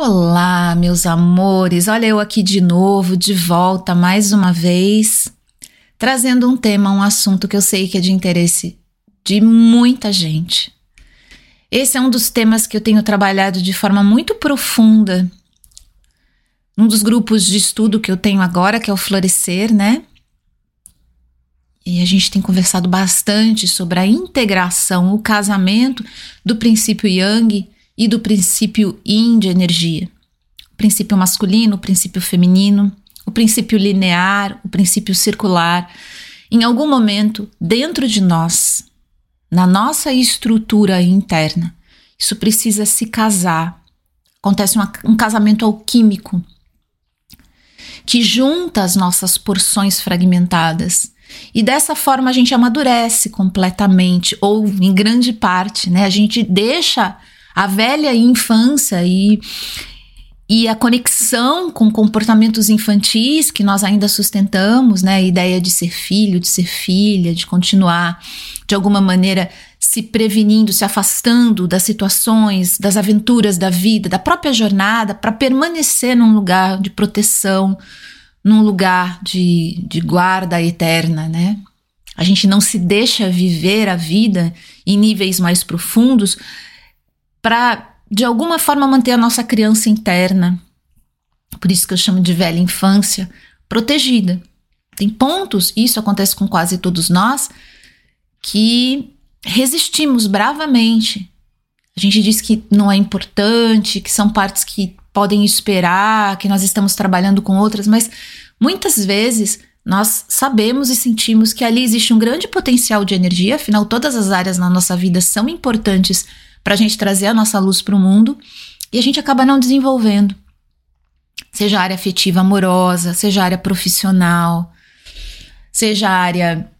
Olá, meus amores. Olha eu aqui de novo, de volta mais uma vez, trazendo um tema, um assunto que eu sei que é de interesse de muita gente. Esse é um dos temas que eu tenho trabalhado de forma muito profunda. Um dos grupos de estudo que eu tenho agora, que é o Florescer, né? E a gente tem conversado bastante sobre a integração, o casamento do princípio Yang e do princípio yin de energia. O princípio masculino, o princípio feminino, o princípio linear, o princípio circular. Em algum momento, dentro de nós, na nossa estrutura interna, isso precisa se casar. Acontece uma, um casamento alquímico que junta as nossas porções fragmentadas. E dessa forma a gente amadurece completamente, ou em grande parte, né? A gente deixa a velha infância e, e a conexão com comportamentos infantis que nós ainda sustentamos, né? A ideia de ser filho, de ser filha, de continuar de alguma maneira se prevenindo, se afastando das situações, das aventuras da vida, da própria jornada, para permanecer num lugar de proteção, num lugar de, de guarda eterna, né? A gente não se deixa viver a vida em níveis mais profundos para de alguma forma manter a nossa criança interna, por isso que eu chamo de velha infância, protegida. Tem pontos, isso acontece com quase todos nós, que resistimos bravamente. A gente diz que não é importante, que são partes que podem esperar, que nós estamos trabalhando com outras, mas muitas vezes nós sabemos e sentimos que ali existe um grande potencial de energia, afinal, todas as áreas na nossa vida são importantes para a gente trazer a nossa luz para o mundo e a gente acaba não desenvolvendo. Seja área afetiva amorosa, seja área profissional, seja área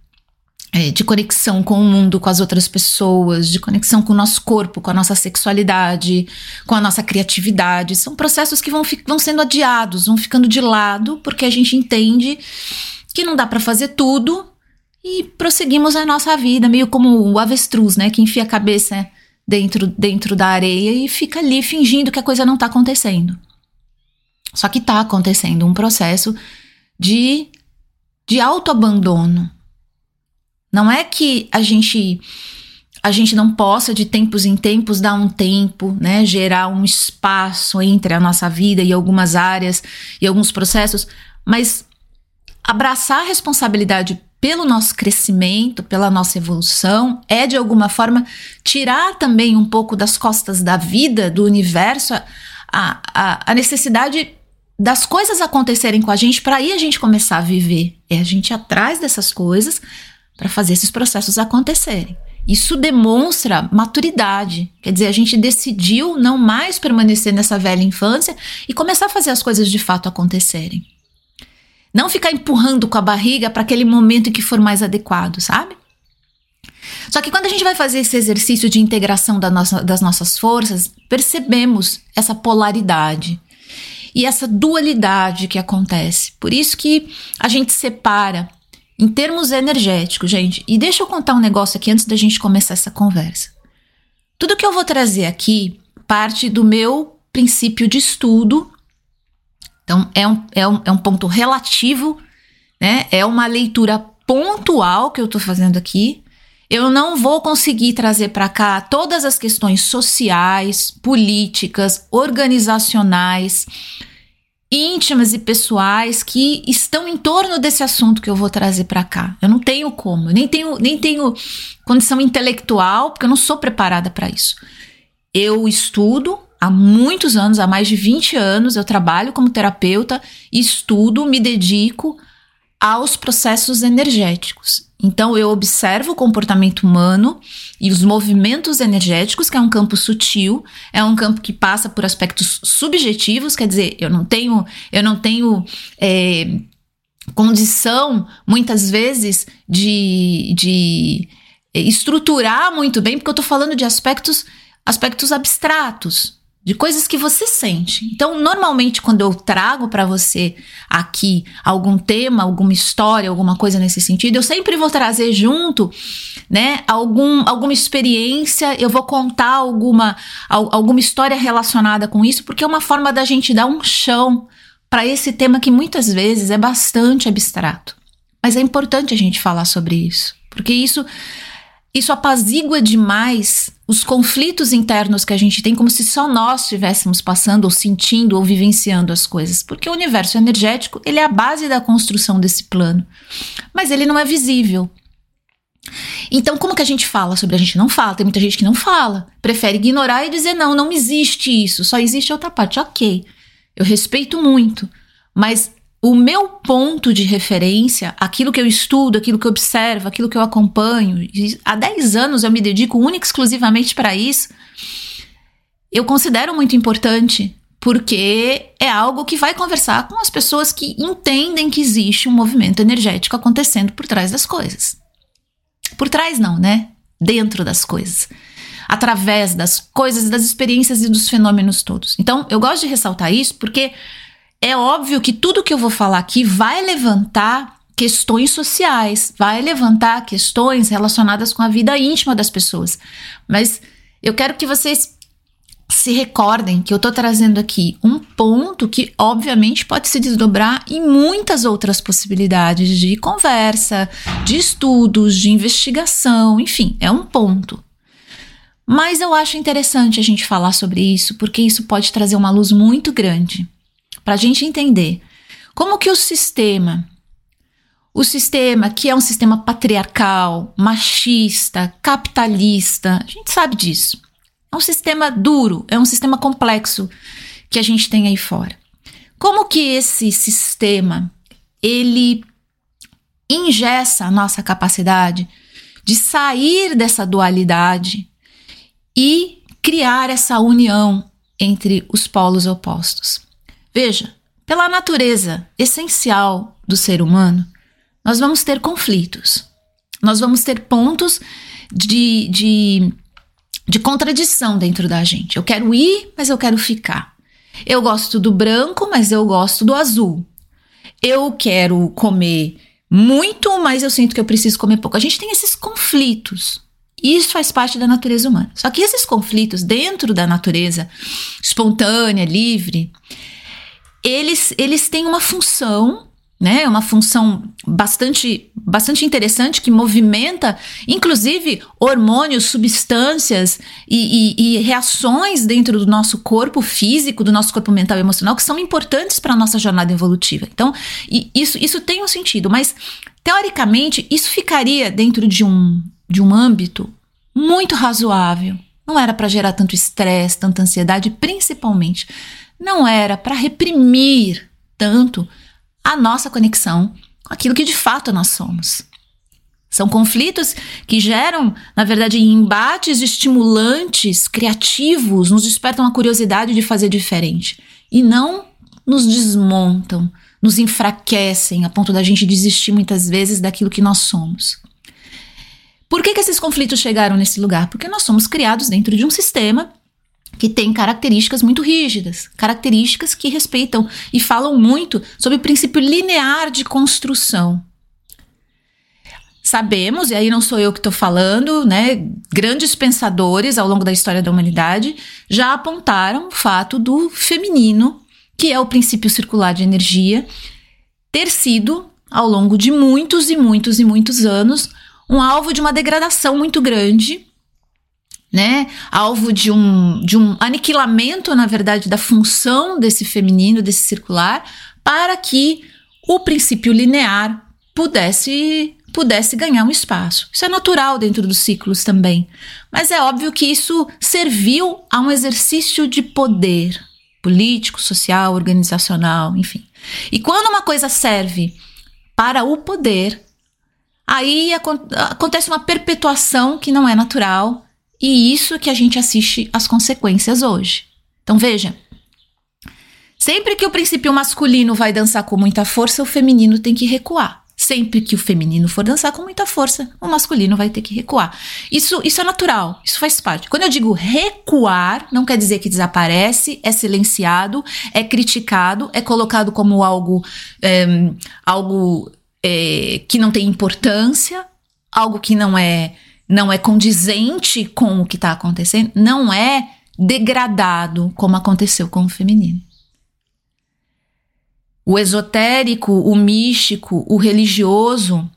é, de conexão com o mundo, com as outras pessoas, de conexão com o nosso corpo, com a nossa sexualidade, com a nossa criatividade. São processos que vão, vão sendo adiados, vão ficando de lado, porque a gente entende que não dá para fazer tudo e prosseguimos a nossa vida, meio como o avestruz, né, que enfia a cabeça dentro, dentro da areia e fica ali fingindo que a coisa não está acontecendo. Só que está acontecendo um processo de, de autoabandono. Não é que a gente a gente não possa de tempos em tempos dar um tempo, né, gerar um espaço entre a nossa vida e algumas áreas e alguns processos, mas abraçar a responsabilidade pelo nosso crescimento, pela nossa evolução, é de alguma forma tirar também um pouco das costas da vida, do universo, a, a, a necessidade das coisas acontecerem com a gente para aí a gente começar a viver. É a gente atrás dessas coisas para fazer esses processos acontecerem. Isso demonstra maturidade. Quer dizer, a gente decidiu não mais permanecer nessa velha infância e começar a fazer as coisas de fato acontecerem. Não ficar empurrando com a barriga para aquele momento que for mais adequado, sabe? Só que quando a gente vai fazer esse exercício de integração da nossa, das nossas forças, percebemos essa polaridade e essa dualidade que acontece. Por isso que a gente separa em termos energéticos, gente. E deixa eu contar um negócio aqui antes da gente começar essa conversa. Tudo que eu vou trazer aqui parte do meu princípio de estudo então, é um, é um, é um ponto relativo, né? É uma leitura pontual que eu estou fazendo aqui. Eu não vou conseguir trazer para cá todas as questões sociais, políticas, organizacionais, íntimas e pessoais que estão em torno desse assunto que eu vou trazer para cá. Eu não tenho como, nem tenho, nem tenho condição intelectual, porque eu não sou preparada para isso. Eu estudo, há muitos anos, há mais de 20 anos, eu trabalho como terapeuta, estudo, me dedico aos processos energéticos. Então, eu observo o comportamento humano e os movimentos energéticos, que é um campo sutil, é um campo que passa por aspectos subjetivos, quer dizer, eu não tenho, eu não tenho é, condição, muitas vezes, de, de estruturar muito bem, porque eu estou falando de aspectos, aspectos abstratos, de coisas que você sente. Então, normalmente, quando eu trago para você aqui algum tema, alguma história, alguma coisa nesse sentido, eu sempre vou trazer junto, né, algum, alguma experiência, eu vou contar alguma, alguma história relacionada com isso, porque é uma forma da gente dar um chão para esse tema que muitas vezes é bastante abstrato. Mas é importante a gente falar sobre isso, porque isso isso apazigua demais os conflitos internos que a gente tem, como se só nós estivéssemos passando, ou sentindo, ou vivenciando as coisas. Porque o universo energético ele é a base da construção desse plano, mas ele não é visível. Então, como que a gente fala sobre? A gente não fala, tem muita gente que não fala, prefere ignorar e dizer: não, não existe isso, só existe outra parte. Ok, eu respeito muito, mas o meu ponto de referência, aquilo que eu estudo, aquilo que eu observo, aquilo que eu acompanho, há 10 anos eu me dedico única e exclusivamente para isso, eu considero muito importante, porque é algo que vai conversar com as pessoas que entendem que existe um movimento energético acontecendo por trás das coisas. Por trás, não, né? Dentro das coisas. Através das coisas, das experiências e dos fenômenos todos. Então, eu gosto de ressaltar isso porque é óbvio que tudo que eu vou falar aqui vai levantar questões sociais, vai levantar questões relacionadas com a vida íntima das pessoas. Mas eu quero que vocês se recordem que eu estou trazendo aqui um ponto que, obviamente, pode se desdobrar em muitas outras possibilidades de conversa, de estudos, de investigação, enfim, é um ponto. Mas eu acho interessante a gente falar sobre isso, porque isso pode trazer uma luz muito grande para a gente entender como que o sistema, o sistema que é um sistema patriarcal, machista, capitalista, a gente sabe disso. É um sistema duro, é um sistema complexo que a gente tem aí fora. Como que esse sistema ele ingessa a nossa capacidade de sair dessa dualidade e criar essa união entre os polos opostos. Veja, pela natureza essencial do ser humano, nós vamos ter conflitos. Nós vamos ter pontos de, de, de contradição dentro da gente. Eu quero ir, mas eu quero ficar. Eu gosto do branco, mas eu gosto do azul. Eu quero comer muito, mas eu sinto que eu preciso comer pouco. A gente tem esses conflitos. Isso faz parte da natureza humana. Só que esses conflitos dentro da natureza espontânea, livre, eles, eles têm uma função né? Uma função bastante, bastante interessante que movimenta, inclusive, hormônios, substâncias e, e, e, reações dentro do nosso corpo físico, do nosso corpo mental e emocional, que são importantes para a nossa jornada evolutiva. Então, isso, isso tem um sentido, mas teoricamente isso ficaria dentro de um, de um âmbito muito razoável. Não era para gerar tanto estresse, tanta ansiedade, principalmente não era para reprimir tanto a nossa conexão com aquilo que de fato nós somos. São conflitos que geram, na verdade, embates estimulantes, criativos, nos despertam a curiosidade de fazer diferente e não nos desmontam, nos enfraquecem a ponto da gente desistir muitas vezes daquilo que nós somos. Por que, que esses conflitos chegaram nesse lugar? Porque nós somos criados dentro de um sistema que tem características muito rígidas, características que respeitam e falam muito sobre o princípio linear de construção. Sabemos, e aí não sou eu que estou falando, né? Grandes pensadores ao longo da história da humanidade já apontaram o fato do feminino, que é o princípio circular de energia, ter sido, ao longo de muitos e muitos e muitos anos, um alvo de uma degradação muito grande né? Alvo de um, de um aniquilamento, na verdade, da função desse feminino, desse circular, para que o princípio linear pudesse pudesse ganhar um espaço. Isso é natural dentro dos ciclos também. Mas é óbvio que isso serviu a um exercício de poder político, social, organizacional, enfim. E quando uma coisa serve para o poder, aí acontece uma perpetuação que não é natural e isso que a gente assiste as consequências hoje. Então veja, sempre que o princípio masculino vai dançar com muita força, o feminino tem que recuar. sempre que o feminino for dançar com muita força, o masculino vai ter que recuar. Isso, isso é natural, isso faz parte. Quando eu digo recuar, não quer dizer que desaparece, é silenciado, é criticado, é colocado como algo, é, algo é, que não tem importância, algo que não é, não é condizente com o que está acontecendo, não é degradado como aconteceu com o feminino. O esotérico, o místico, o religioso,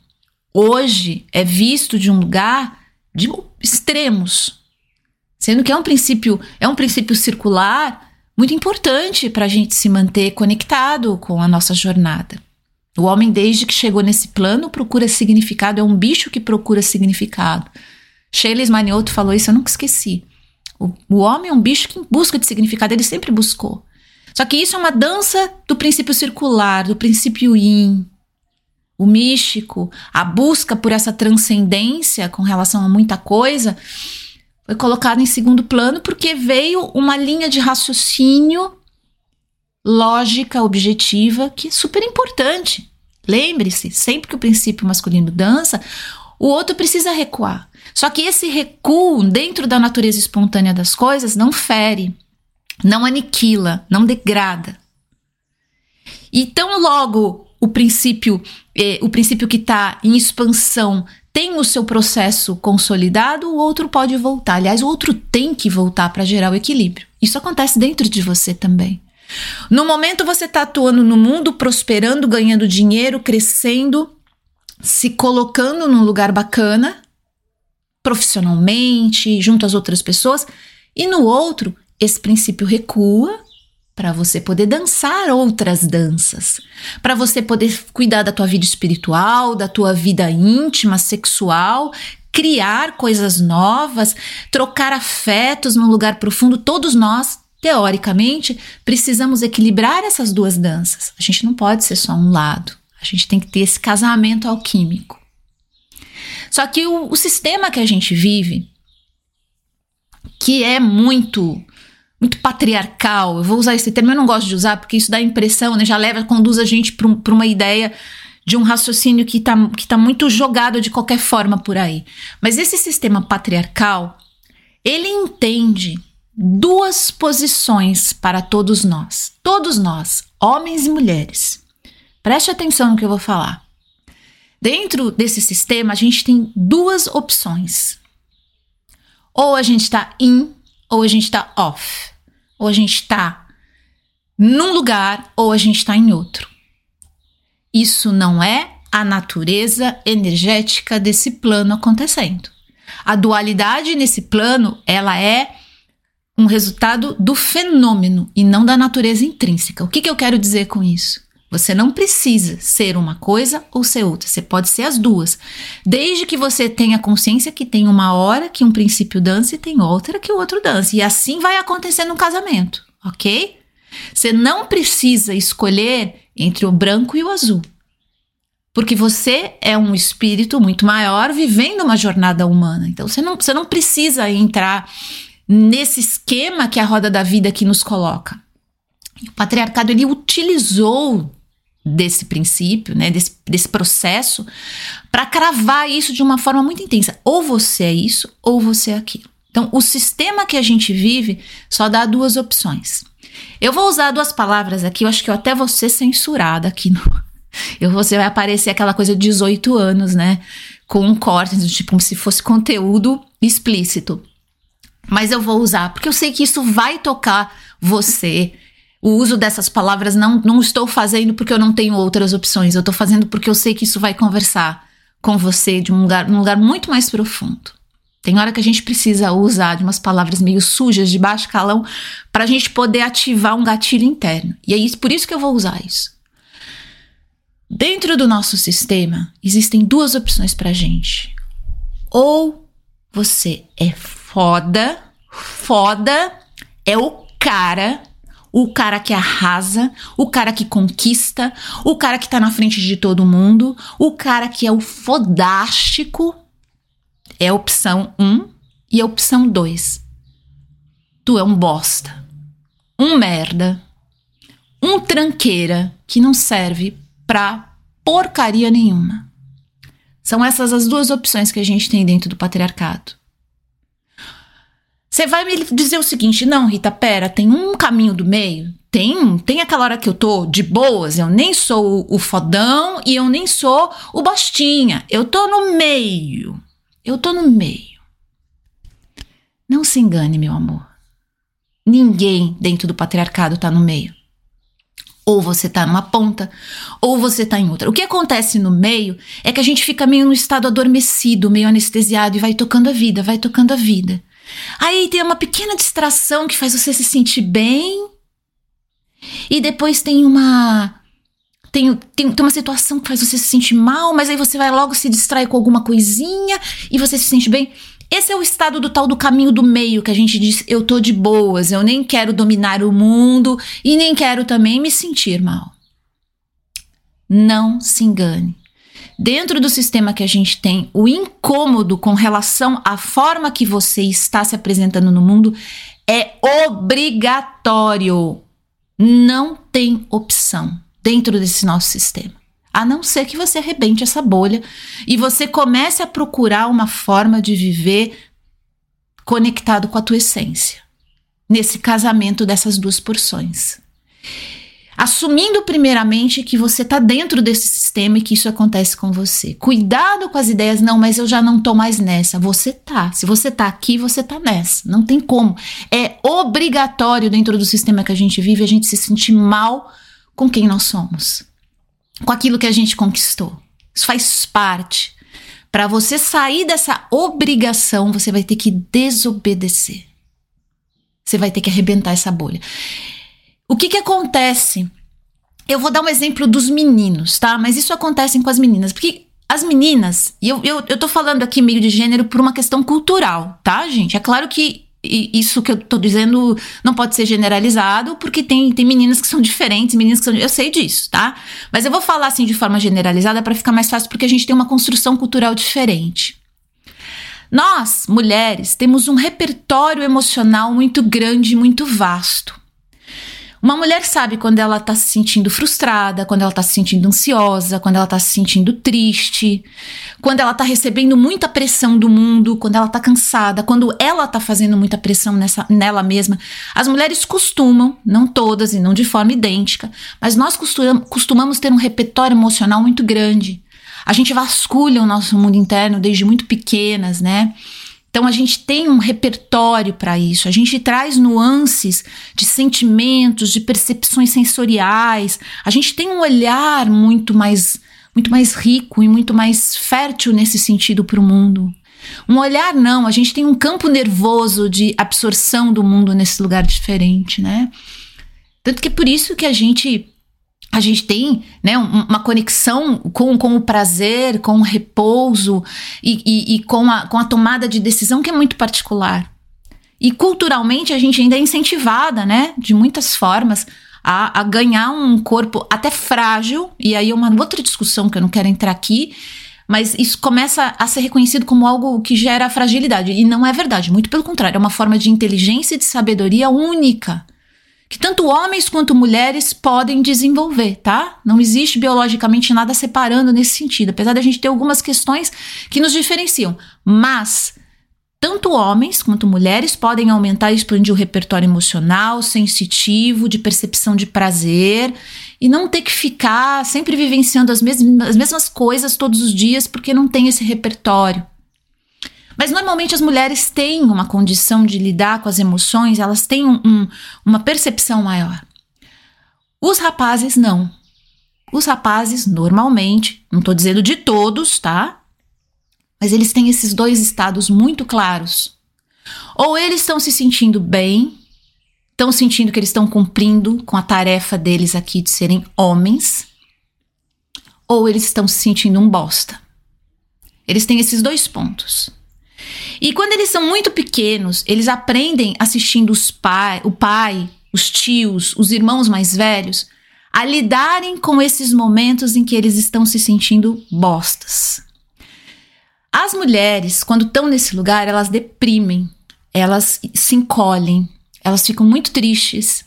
hoje é visto de um lugar de extremos, sendo que é um princípio, é um princípio circular muito importante para a gente se manter conectado com a nossa jornada. O homem, desde que chegou nesse plano, procura significado, é um bicho que procura significado. Sheila Manioto falou isso, eu nunca esqueci. O, o homem é um bicho que busca de significado, ele sempre buscou. Só que isso é uma dança do princípio circular, do princípio yin. O místico, a busca por essa transcendência com relação a muita coisa, foi colocado em segundo plano porque veio uma linha de raciocínio lógica, objetiva, que é super importante. Lembre-se, sempre que o princípio masculino dança, o outro precisa recuar. Só que esse recuo dentro da natureza espontânea das coisas não fere, não aniquila, não degrada. Então, logo o princípio, eh, o princípio que está em expansão tem o seu processo consolidado, o outro pode voltar. Aliás, o outro tem que voltar para gerar o equilíbrio. Isso acontece dentro de você também. No momento você está atuando no mundo, prosperando, ganhando dinheiro, crescendo, se colocando num lugar bacana, profissionalmente, junto às outras pessoas, e no outro esse princípio recua para você poder dançar outras danças, para você poder cuidar da tua vida espiritual, da tua vida íntima, sexual, criar coisas novas, trocar afetos num lugar profundo. Todos nós, teoricamente, precisamos equilibrar essas duas danças. A gente não pode ser só um lado. A gente tem que ter esse casamento alquímico. Só que o, o sistema que a gente vive, que é muito muito patriarcal. Eu vou usar esse termo, eu não gosto de usar porque isso dá impressão, né? Já leva, conduz a gente para um, uma ideia de um raciocínio que está que tá muito jogado de qualquer forma por aí. Mas esse sistema patriarcal, ele entende duas posições para todos nós. Todos nós, homens e mulheres. Preste atenção no que eu vou falar. Dentro desse sistema, a gente tem duas opções. Ou a gente está in, ou a gente está off ou a gente está num lugar ou a gente está em outro. Isso não é a natureza energética desse plano acontecendo. A dualidade nesse plano, ela é um resultado do fenômeno e não da natureza intrínseca. O que, que eu quero dizer com isso? Você não precisa ser uma coisa ou ser outra, você pode ser as duas. Desde que você tenha consciência que tem uma hora que um princípio dança e tem outra que o outro dança. E assim vai acontecer no casamento, ok? Você não precisa escolher entre o branco e o azul. Porque você é um espírito muito maior vivendo uma jornada humana. Então você não, você não precisa entrar nesse esquema que a roda da vida aqui nos coloca. O patriarcado ele utilizou desse princípio, né, desse, desse processo, para cravar isso de uma forma muito intensa. Ou você é isso, ou você é aquilo. Então, o sistema que a gente vive só dá duas opções. Eu vou usar duas palavras aqui, eu acho que eu até vou ser censurada aqui no. Eu, você vai aparecer aquela coisa de 18 anos, né? Com um corte, tipo, como se fosse conteúdo explícito. Mas eu vou usar, porque eu sei que isso vai tocar você, o uso dessas palavras não, não estou fazendo porque eu não tenho outras opções, eu estou fazendo porque eu sei que isso vai conversar com você de um lugar, um lugar muito mais profundo. Tem hora que a gente precisa usar de umas palavras meio sujas, de baixo calão, para a gente poder ativar um gatilho interno. E é isso, por isso que eu vou usar isso. Dentro do nosso sistema, existem duas opções para gente. Ou você é foda, foda, é o cara o cara que arrasa, o cara que conquista, o cara que tá na frente de todo mundo, o cara que é o fodástico. É a opção 1 um, e a opção 2. Tu é um bosta, um merda, um tranqueira que não serve pra porcaria nenhuma. São essas as duas opções que a gente tem dentro do patriarcado. Você vai me dizer o seguinte: não, Rita, pera, tem um caminho do meio? Tem, tem aquela hora que eu tô de boas, eu nem sou o fodão e eu nem sou o bostinha. Eu tô no meio. Eu tô no meio. Não se engane, meu amor. Ninguém dentro do patriarcado tá no meio. Ou você tá numa ponta, ou você tá em outra. O que acontece no meio é que a gente fica meio no estado adormecido, meio anestesiado e vai tocando a vida, vai tocando a vida. Aí tem uma pequena distração que faz você se sentir bem. E depois tem uma tem, tem, tem uma situação que faz você se sentir mal, mas aí você vai logo se distrair com alguma coisinha e você se sente bem. Esse é o estado do tal do caminho do meio que a gente diz: eu tô de boas, eu nem quero dominar o mundo e nem quero também me sentir mal. Não se engane. Dentro do sistema que a gente tem, o incômodo com relação à forma que você está se apresentando no mundo é obrigatório. Não tem opção dentro desse nosso sistema. A não ser que você arrebente essa bolha e você comece a procurar uma forma de viver conectado com a tua essência. Nesse casamento dessas duas porções. Assumindo primeiramente que você está dentro desse sistema e que isso acontece com você. Cuidado com as ideias, não, mas eu já não tô mais nessa. Você tá. Se você tá aqui, você tá nessa. Não tem como. É obrigatório dentro do sistema que a gente vive a gente se sentir mal com quem nós somos com aquilo que a gente conquistou. Isso faz parte. Para você sair dessa obrigação, você vai ter que desobedecer. Você vai ter que arrebentar essa bolha. O que que acontece? Eu vou dar um exemplo dos meninos, tá? Mas isso acontece com as meninas, porque as meninas, e eu, eu, eu tô falando aqui meio de gênero por uma questão cultural, tá, gente? É claro que isso que eu tô dizendo não pode ser generalizado, porque tem, tem meninas que são diferentes, meninas que são. Eu sei disso, tá? Mas eu vou falar assim de forma generalizada para ficar mais fácil, porque a gente tem uma construção cultural diferente. Nós, mulheres, temos um repertório emocional muito grande, muito vasto. Uma mulher sabe quando ela tá se sentindo frustrada, quando ela tá se sentindo ansiosa, quando ela tá se sentindo triste, quando ela tá recebendo muita pressão do mundo, quando ela tá cansada, quando ela tá fazendo muita pressão nessa, nela mesma. As mulheres costumam, não todas e não de forma idêntica, mas nós costumamos ter um repertório emocional muito grande. A gente vasculha o nosso mundo interno desde muito pequenas, né? Então a gente tem um repertório para isso, a gente traz nuances de sentimentos, de percepções sensoriais, a gente tem um olhar muito mais muito mais rico e muito mais fértil nesse sentido para o mundo. Um olhar não, a gente tem um campo nervoso de absorção do mundo nesse lugar diferente, né? Tanto que é por isso que a gente a gente tem né, uma conexão com, com o prazer, com o repouso e, e, e, com, a, com a tomada de decisão que é muito particular. E culturalmente a gente ainda é incentivada, né, de muitas formas, a, a ganhar um corpo até frágil, e aí é uma outra discussão que eu não quero entrar aqui, mas isso começa a ser reconhecido como algo que gera fragilidade. E não é verdade, muito pelo contrário, é uma forma de inteligência e de sabedoria única que tanto homens quanto mulheres podem desenvolver, tá? Não existe biologicamente nada separando nesse sentido, apesar da gente ter algumas questões que nos diferenciam. Mas tanto homens quanto mulheres podem aumentar e expandir o repertório emocional, sensitivo, de percepção de prazer e não ter que ficar sempre vivenciando as mesmas, as mesmas coisas todos os dias porque não tem esse repertório. Mas normalmente as mulheres têm uma condição de lidar com as emoções, elas têm um, um, uma percepção maior. Os rapazes não. Os rapazes, normalmente, não estou dizendo de todos, tá? Mas eles têm esses dois estados muito claros. Ou eles estão se sentindo bem, estão sentindo que eles estão cumprindo com a tarefa deles aqui de serem homens, ou eles estão se sentindo um bosta. Eles têm esses dois pontos. E quando eles são muito pequenos, eles aprendem assistindo os pai, o pai, os tios, os irmãos mais velhos a lidarem com esses momentos em que eles estão se sentindo bostas. As mulheres, quando estão nesse lugar, elas deprimem, elas se encolhem, elas ficam muito tristes.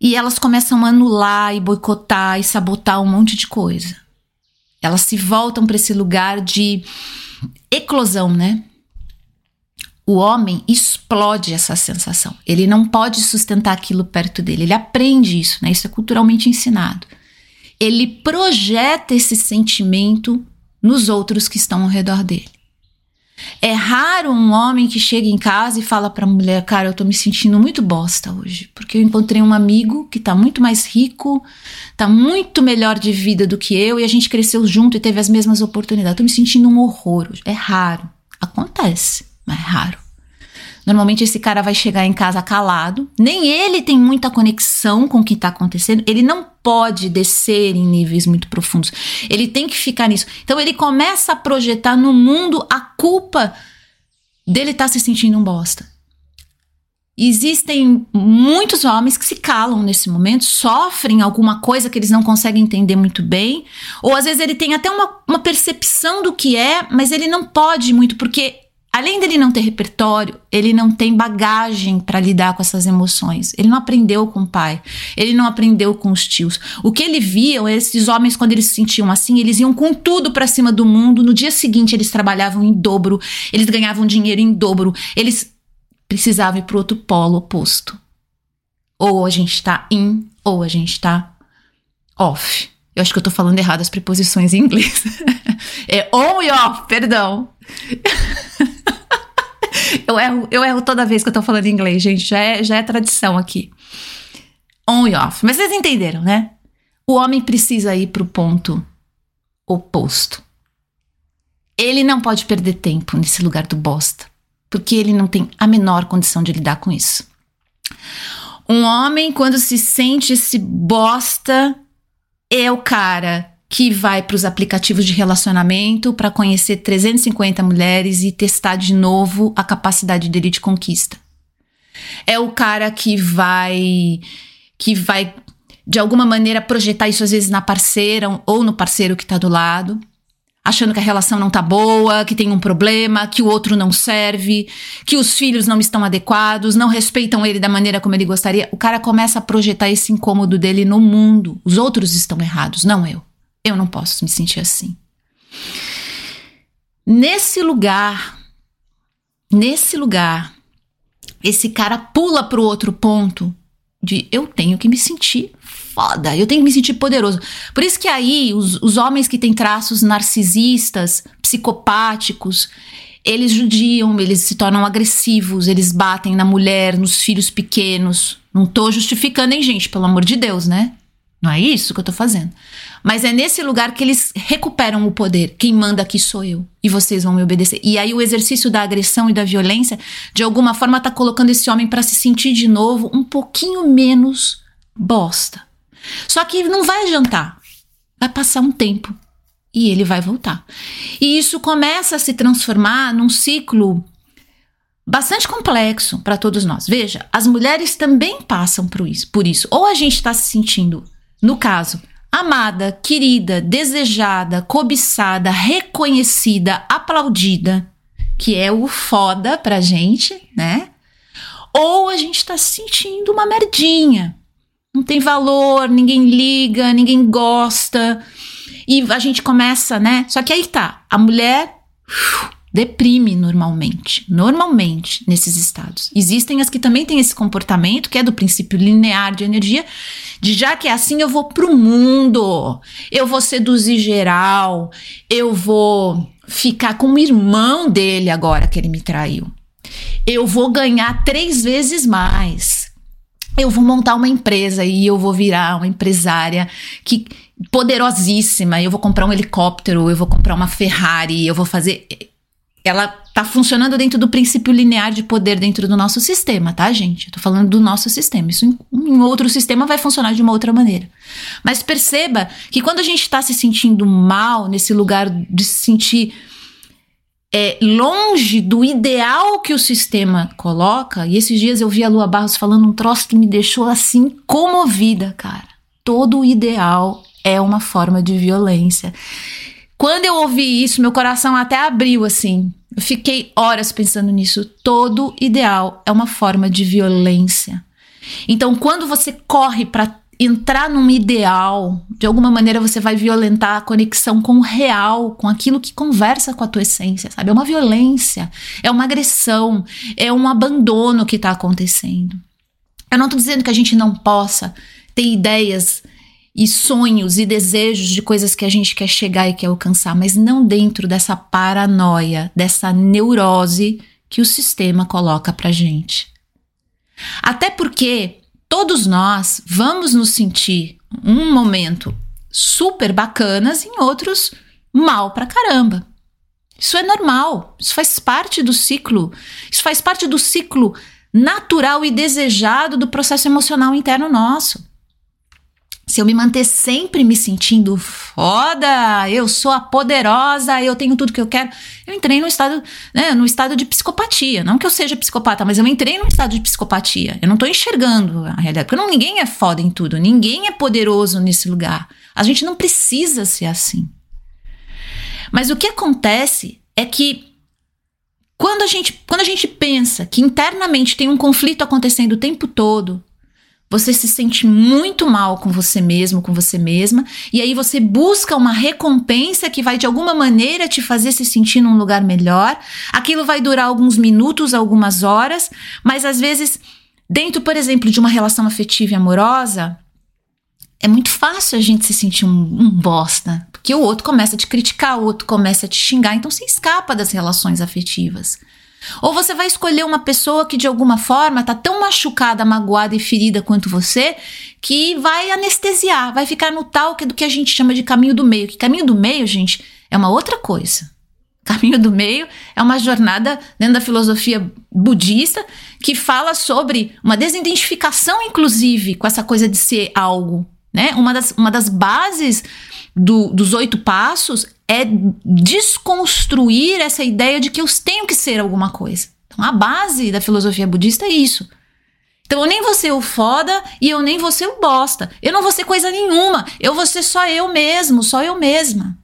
e elas começam a anular e boicotar e sabotar um monte de coisa. Elas se voltam para esse lugar de eclosão, né? O homem explode essa sensação. Ele não pode sustentar aquilo perto dele. Ele aprende isso, né? Isso é culturalmente ensinado. Ele projeta esse sentimento nos outros que estão ao redor dele. É raro um homem que chega em casa e fala para a mulher: Cara, eu tô me sentindo muito bosta hoje, porque eu encontrei um amigo que tá muito mais rico, tá muito melhor de vida do que eu e a gente cresceu junto e teve as mesmas oportunidades. tô me sentindo um horror hoje. É raro. Acontece, mas é raro. Normalmente esse cara vai chegar em casa calado, nem ele tem muita conexão com o que está acontecendo, ele não pode descer em níveis muito profundos, ele tem que ficar nisso. Então ele começa a projetar no mundo a culpa dele estar tá se sentindo um bosta. Existem muitos homens que se calam nesse momento, sofrem alguma coisa que eles não conseguem entender muito bem, ou às vezes ele tem até uma, uma percepção do que é, mas ele não pode muito, porque Além dele não ter repertório, ele não tem bagagem para lidar com essas emoções. Ele não aprendeu com o pai, ele não aprendeu com os tios. O que ele via, esses homens, quando eles se sentiam assim, eles iam com tudo para cima do mundo. No dia seguinte, eles trabalhavam em dobro, eles ganhavam dinheiro em dobro, eles precisavam ir para outro polo oposto. Ou a gente está in, ou a gente está off. Eu acho que eu tô falando errado as preposições em inglês. é on e off, perdão. eu, erro, eu erro toda vez que eu tô falando inglês, gente. Já é, já é tradição aqui. On e off. Mas vocês entenderam, né? O homem precisa ir pro ponto oposto. Ele não pode perder tempo nesse lugar do bosta, porque ele não tem a menor condição de lidar com isso. Um homem, quando se sente esse bosta, é o cara que vai para os aplicativos de relacionamento para conhecer 350 mulheres e testar de novo a capacidade dele de conquista. É o cara que vai que vai de alguma maneira projetar isso às vezes na parceira ou no parceiro que está do lado achando que a relação não tá boa, que tem um problema, que o outro não serve, que os filhos não estão adequados, não respeitam ele da maneira como ele gostaria, o cara começa a projetar esse incômodo dele no mundo. Os outros estão errados, não eu. Eu não posso me sentir assim. Nesse lugar, nesse lugar, esse cara pula pro outro ponto de eu tenho que me sentir foda, eu tenho que me sentir poderoso. Por isso que aí os, os homens que têm traços narcisistas, psicopáticos, eles judiam, eles se tornam agressivos, eles batem na mulher, nos filhos pequenos. Não tô justificando, hein, gente? Pelo amor de Deus, né? Não é isso que eu tô fazendo. Mas é nesse lugar que eles recuperam o poder. Quem manda aqui sou eu. E vocês vão me obedecer. E aí o exercício da agressão e da violência, de alguma forma, tá colocando esse homem para se sentir de novo um pouquinho menos bosta. Só que não vai adiantar. Vai passar um tempo e ele vai voltar. E isso começa a se transformar num ciclo bastante complexo para todos nós. Veja, as mulheres também passam por isso, por isso. Ou a gente está se sentindo, no caso, amada, querida, desejada, cobiçada, reconhecida, aplaudida, que é o foda pra gente, né? Ou a gente se sentindo uma merdinha, não tem valor, ninguém liga, ninguém gosta. E a gente começa, né? Só que aí tá, a mulher deprime normalmente, normalmente nesses estados. Existem as que também têm esse comportamento, que é do princípio linear de energia, de já que é assim eu vou pro mundo, eu vou seduzir geral, eu vou ficar com o irmão dele agora que ele me traiu. Eu vou ganhar três vezes mais eu vou montar uma empresa e eu vou virar uma empresária que poderosíssima, eu vou comprar um helicóptero, eu vou comprar uma Ferrari, eu vou fazer ela tá funcionando dentro do princípio linear de poder dentro do nosso sistema, tá, gente? Eu tô falando do nosso sistema. Isso em, em outro sistema vai funcionar de uma outra maneira. Mas perceba que quando a gente tá se sentindo mal, nesse lugar de se sentir é, longe do ideal que o sistema coloca. E esses dias eu vi a Lua Barros falando um troço que me deixou assim comovida, cara. Todo ideal é uma forma de violência. Quando eu ouvi isso, meu coração até abriu assim. Eu fiquei horas pensando nisso. Todo ideal é uma forma de violência. Então, quando você corre para entrar num ideal, de alguma maneira você vai violentar a conexão com o real, com aquilo que conversa com a tua essência, sabe? É uma violência, é uma agressão, é um abandono que está acontecendo. Eu não estou dizendo que a gente não possa ter ideias e sonhos e desejos de coisas que a gente quer chegar e quer alcançar, mas não dentro dessa paranoia, dessa neurose que o sistema coloca pra gente. Até porque todos nós vamos nos sentir um momento super bacanas em outros mal pra caramba. Isso é normal, isso faz parte do ciclo, isso faz parte do ciclo natural e desejado do processo emocional interno nosso. Se eu me manter sempre me sentindo foda, eu sou a poderosa, eu tenho tudo que eu quero, eu entrei no estado, né, no estado de psicopatia. Não que eu seja psicopata, mas eu entrei no estado de psicopatia. Eu não tô enxergando a realidade, porque não, ninguém é foda em tudo, ninguém é poderoso nesse lugar. A gente não precisa ser assim. Mas o que acontece é que quando a gente, quando a gente pensa que internamente tem um conflito acontecendo o tempo todo, você se sente muito mal com você mesmo, com você mesma, e aí você busca uma recompensa que vai de alguma maneira te fazer se sentir num lugar melhor. Aquilo vai durar alguns minutos, algumas horas, mas às vezes, dentro, por exemplo, de uma relação afetiva e amorosa, é muito fácil a gente se sentir um, um bosta, porque o outro começa a te criticar, o outro começa a te xingar, então você escapa das relações afetivas. Ou você vai escolher uma pessoa que de alguma forma tá tão machucada, magoada e ferida quanto você, que vai anestesiar, vai ficar no tal que do que a gente chama de caminho do meio. Que caminho do meio, gente, é uma outra coisa. Caminho do meio é uma jornada dentro da filosofia budista que fala sobre uma desidentificação, inclusive, com essa coisa de ser algo. Né? Uma, das, uma das bases do, dos oito passos é desconstruir essa ideia de que eu tenho que ser alguma coisa. Então, a base da filosofia budista é isso. Então, eu nem vou ser o foda e eu nem vou ser o bosta. Eu não vou ser coisa nenhuma. Eu vou ser só eu mesmo, só eu mesma.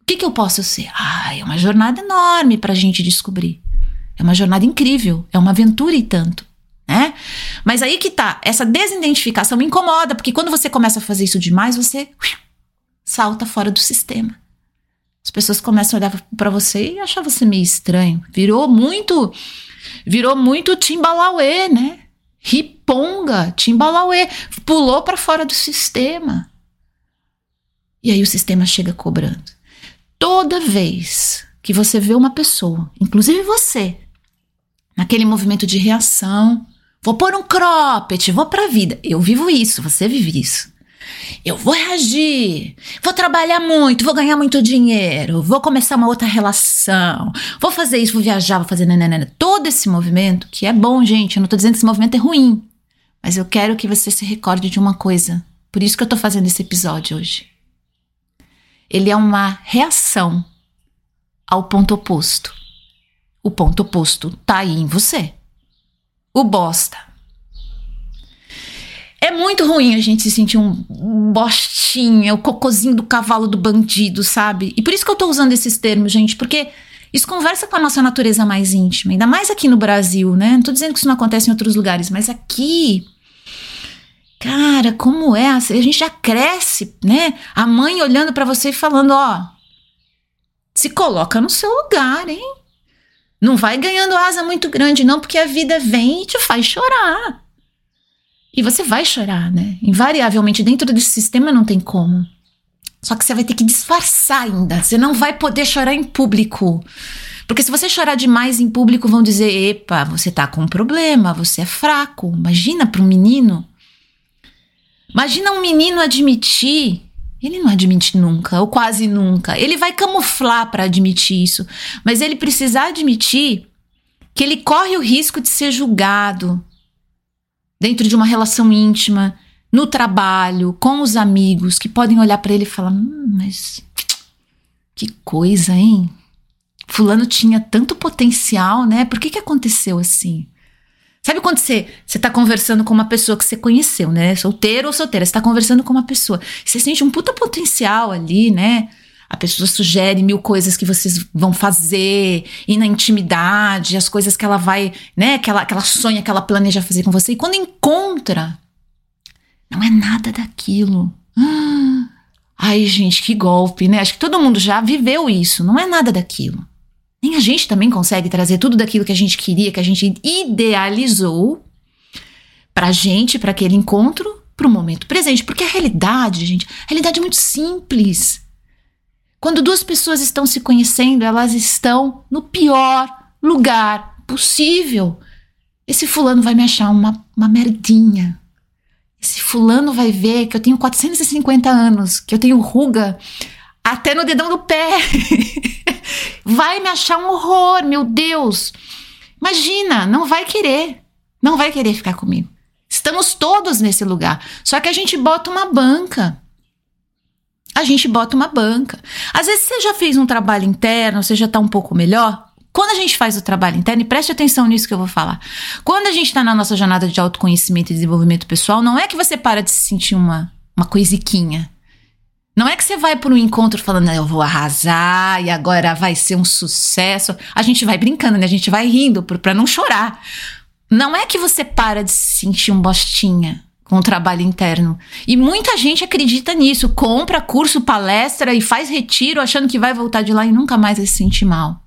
O que, que eu posso ser? Ah, é uma jornada enorme para a gente descobrir. É uma jornada incrível. É uma aventura e tanto. Né? Mas aí que tá, essa desidentificação me incomoda, porque quando você começa a fazer isso demais, você salta fora do sistema. As pessoas começam a olhar para você e achar você meio estranho. Virou muito, virou muito Timbalauê, né? Riponga, Timbalauê, pulou para fora do sistema. E aí o sistema chega cobrando. Toda vez que você vê uma pessoa, inclusive você, naquele movimento de reação, vou pôr um cropped, vou para a vida. Eu vivo isso, você vive isso. Eu vou reagir, vou trabalhar muito, vou ganhar muito dinheiro, vou começar uma outra relação, vou fazer isso, vou viajar, vou fazer nananana. Todo esse movimento, que é bom, gente, eu não tô dizendo que esse movimento é ruim, mas eu quero que você se recorde de uma coisa. Por isso que eu tô fazendo esse episódio hoje. Ele é uma reação ao ponto oposto. O ponto oposto tá aí em você. O bosta é muito ruim a gente se sentir um bostinha, o cocozinho do cavalo do bandido, sabe? E por isso que eu tô usando esses termos, gente, porque isso conversa com a nossa natureza mais íntima, ainda mais aqui no Brasil, né? Não tô dizendo que isso não acontece em outros lugares, mas aqui. Cara, como é? A gente já cresce, né? A mãe olhando para você e falando: ó, se coloca no seu lugar, hein? Não vai ganhando asa muito grande, não, porque a vida vem e te faz chorar. E você vai chorar, né? Invariavelmente, dentro desse sistema não tem como. Só que você vai ter que disfarçar ainda. Você não vai poder chorar em público. Porque se você chorar demais em público, vão dizer: epa, você tá com um problema, você é fraco. Imagina para um menino. Imagina um menino admitir. Ele não admite nunca, ou quase nunca. Ele vai camuflar para admitir isso. Mas ele precisa admitir que ele corre o risco de ser julgado, dentro de uma relação íntima, no trabalho, com os amigos, que podem olhar para ele e falar: hum, mas que coisa, hein? Fulano tinha tanto potencial, né? Por que, que aconteceu assim? Sabe quando você, você tá conversando com uma pessoa que você conheceu, né? Solteiro ou solteira, você tá conversando com uma pessoa, você sente um puta potencial ali, né? A pessoa sugere mil coisas que vocês vão fazer, e na intimidade, as coisas que ela vai, né, que ela, que ela sonha, que ela planeja fazer com você. E quando encontra, não é nada daquilo. Ai, gente, que golpe, né? Acho que todo mundo já viveu isso. Não é nada daquilo. Nem a gente também consegue trazer tudo daquilo que a gente queria, que a gente idealizou pra gente, para aquele encontro, pro momento presente. Porque a realidade, gente, a realidade é muito simples. Quando duas pessoas estão se conhecendo, elas estão no pior lugar possível. Esse fulano vai me achar uma, uma merdinha. Esse fulano vai ver que eu tenho 450 anos, que eu tenho ruga até no dedão do pé. vai me achar um horror, meu Deus. Imagina, não vai querer. Não vai querer ficar comigo. Estamos todos nesse lugar. Só que a gente bota uma banca a gente bota uma banca. Às vezes você já fez um trabalho interno, você já está um pouco melhor. Quando a gente faz o trabalho interno, e preste atenção nisso que eu vou falar. Quando a gente está na nossa jornada de autoconhecimento e desenvolvimento pessoal, não é que você para de se sentir uma, uma coisiquinha. Não é que você vai por um encontro falando, eu vou arrasar e agora vai ser um sucesso. A gente vai brincando, né? A gente vai rindo para não chorar. Não é que você para de se sentir um bostinha com o trabalho interno. E muita gente acredita nisso, compra curso, palestra e faz retiro achando que vai voltar de lá e nunca mais vai se sentir mal.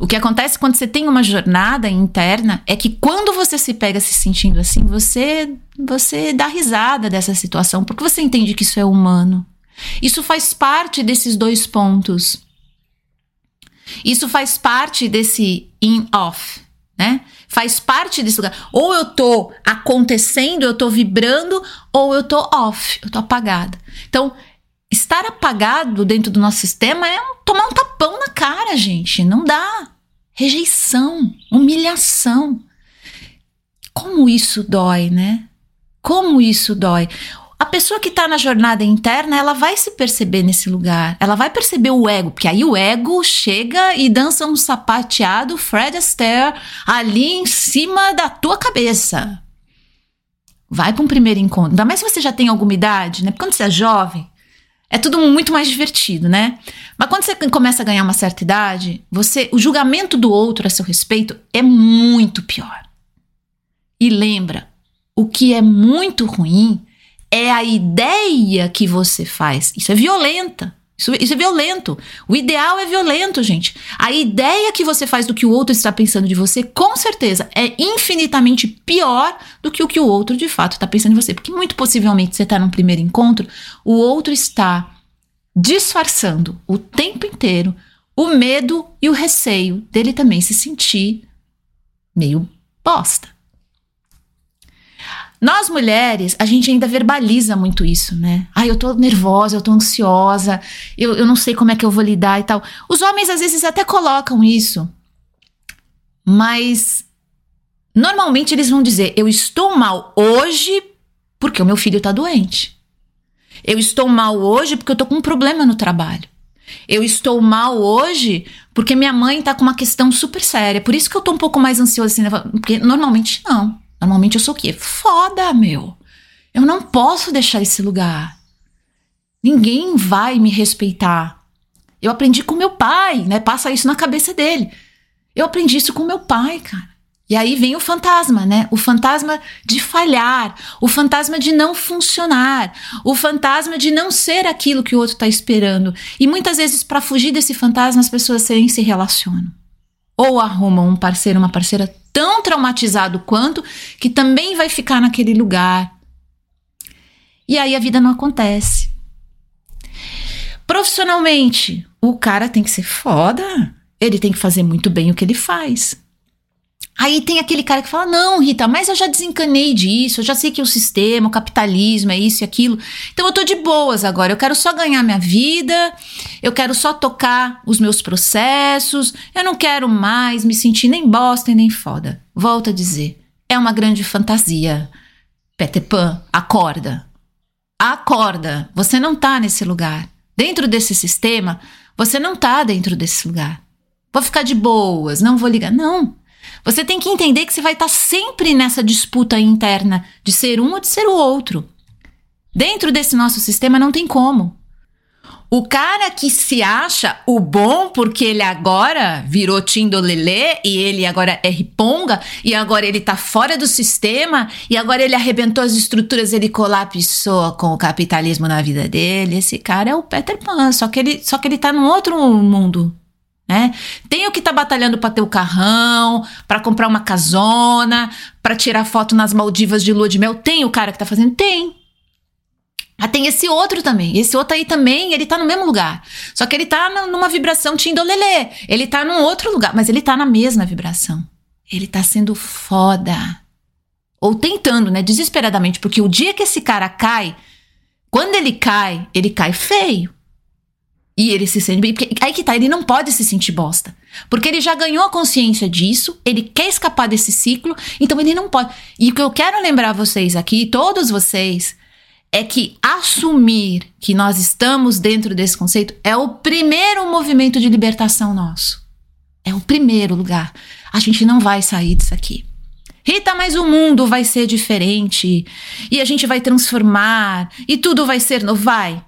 O que acontece quando você tem uma jornada interna é que quando você se pega se sentindo assim, você você dá risada dessa situação, porque você entende que isso é humano. Isso faz parte desses dois pontos. Isso faz parte desse in-off? Faz parte desse lugar. Ou eu tô acontecendo, eu tô vibrando, ou eu tô off, eu tô apagada. Então, estar apagado dentro do nosso sistema é tomar um tapão na cara, gente. Não dá. Rejeição, humilhação. Como isso dói, né? Como isso dói a pessoa que está na jornada interna, ela vai se perceber nesse lugar. Ela vai perceber o ego, porque aí o ego chega e dança um sapateado Fred Astaire ali em cima da tua cabeça. Vai para um primeiro encontro. Ainda mais se você já tem alguma idade, né? Porque quando você é jovem, é tudo muito mais divertido, né? Mas quando você começa a ganhar uma certa idade, você, o julgamento do outro a seu respeito é muito pior. E lembra, o que é muito ruim é a ideia que você faz. Isso é violenta. Isso, isso, é violento. O ideal é violento, gente. A ideia que você faz do que o outro está pensando de você, com certeza, é infinitamente pior do que o que o outro de fato está pensando em você. Porque muito possivelmente você está num primeiro encontro, o outro está disfarçando o tempo inteiro o medo e o receio dele também se sentir meio bosta. Nós mulheres, a gente ainda verbaliza muito isso, né? Ai, eu tô nervosa, eu tô ansiosa, eu, eu não sei como é que eu vou lidar e tal. Os homens às vezes até colocam isso, mas normalmente eles vão dizer: eu estou mal hoje porque o meu filho tá doente. Eu estou mal hoje porque eu tô com um problema no trabalho. Eu estou mal hoje porque minha mãe tá com uma questão super séria. Por isso que eu tô um pouco mais ansiosa assim, né? porque normalmente não. Normalmente eu sou o quê? Foda, meu. Eu não posso deixar esse lugar. Ninguém vai me respeitar. Eu aprendi com meu pai, né? Passa isso na cabeça dele. Eu aprendi isso com meu pai, cara. E aí vem o fantasma, né? O fantasma de falhar, o fantasma de não funcionar, o fantasma de não ser aquilo que o outro está esperando. E muitas vezes, para fugir desse fantasma, as pessoas se relacionam. Ou arrumam um parceiro, uma parceira tão traumatizado quanto, que também vai ficar naquele lugar. E aí a vida não acontece. Profissionalmente, o cara tem que ser foda, ele tem que fazer muito bem o que ele faz. Aí tem aquele cara que fala: Não, Rita, mas eu já desencanei disso, eu já sei que o sistema, o capitalismo é isso e aquilo. Então eu tô de boas agora, eu quero só ganhar minha vida, eu quero só tocar os meus processos, eu não quero mais me sentir nem bosta e nem foda. Volto a dizer: é uma grande fantasia. Peter Pan, acorda. Acorda. Você não tá nesse lugar. Dentro desse sistema, você não tá dentro desse lugar. Vou ficar de boas, não vou ligar. Não. Você tem que entender que você vai estar sempre nessa disputa interna de ser um ou de ser o outro. Dentro desse nosso sistema não tem como. O cara que se acha o bom porque ele agora virou Tindolelê e ele agora é riponga e agora ele tá fora do sistema e agora ele arrebentou as estruturas, ele colapsou com o capitalismo na vida dele. Esse cara é o Peter Pan, só que ele, só que ele tá num outro mundo. Né? Tem o que tá batalhando para ter o carrão, para comprar uma casona, para tirar foto nas Maldivas de lua de mel. Tem o cara que tá fazendo? Tem. Mas tem esse outro também. Esse outro aí também, ele tá no mesmo lugar. Só que ele tá numa vibração tindolelê. Ele tá num outro lugar, mas ele tá na mesma vibração. Ele tá sendo foda. Ou tentando, né? Desesperadamente. Porque o dia que esse cara cai, quando ele cai, ele cai feio. E ele se sente bem. Porque aí que tá, ele não pode se sentir bosta. Porque ele já ganhou a consciência disso, ele quer escapar desse ciclo, então ele não pode. E o que eu quero lembrar vocês aqui, todos vocês, é que assumir que nós estamos dentro desse conceito é o primeiro movimento de libertação nosso. É o primeiro lugar. A gente não vai sair disso aqui. Rita, mas o mundo vai ser diferente e a gente vai transformar e tudo vai ser novo. Vai.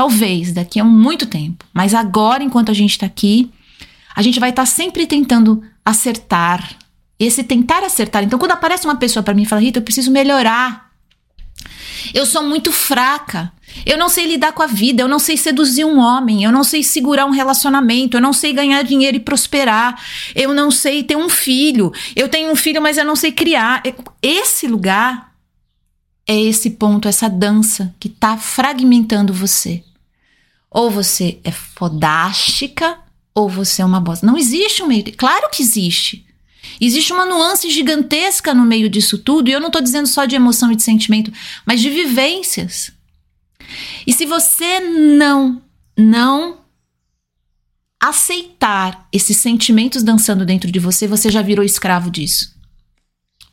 Talvez daqui a muito tempo. Mas agora, enquanto a gente está aqui, a gente vai estar tá sempre tentando acertar. Esse tentar acertar. Então, quando aparece uma pessoa para mim e fala, Rita, eu preciso melhorar eu sou muito fraca. Eu não sei lidar com a vida, eu não sei seduzir um homem, eu não sei segurar um relacionamento, eu não sei ganhar dinheiro e prosperar, eu não sei ter um filho. Eu tenho um filho, mas eu não sei criar. Esse lugar é esse ponto, essa dança que tá fragmentando você. Ou você é fodástica, ou você é uma bosta. Não existe um meio. Claro que existe. Existe uma nuance gigantesca no meio disso tudo, e eu não estou dizendo só de emoção e de sentimento, mas de vivências. E se você não, não aceitar esses sentimentos dançando dentro de você, você já virou escravo disso.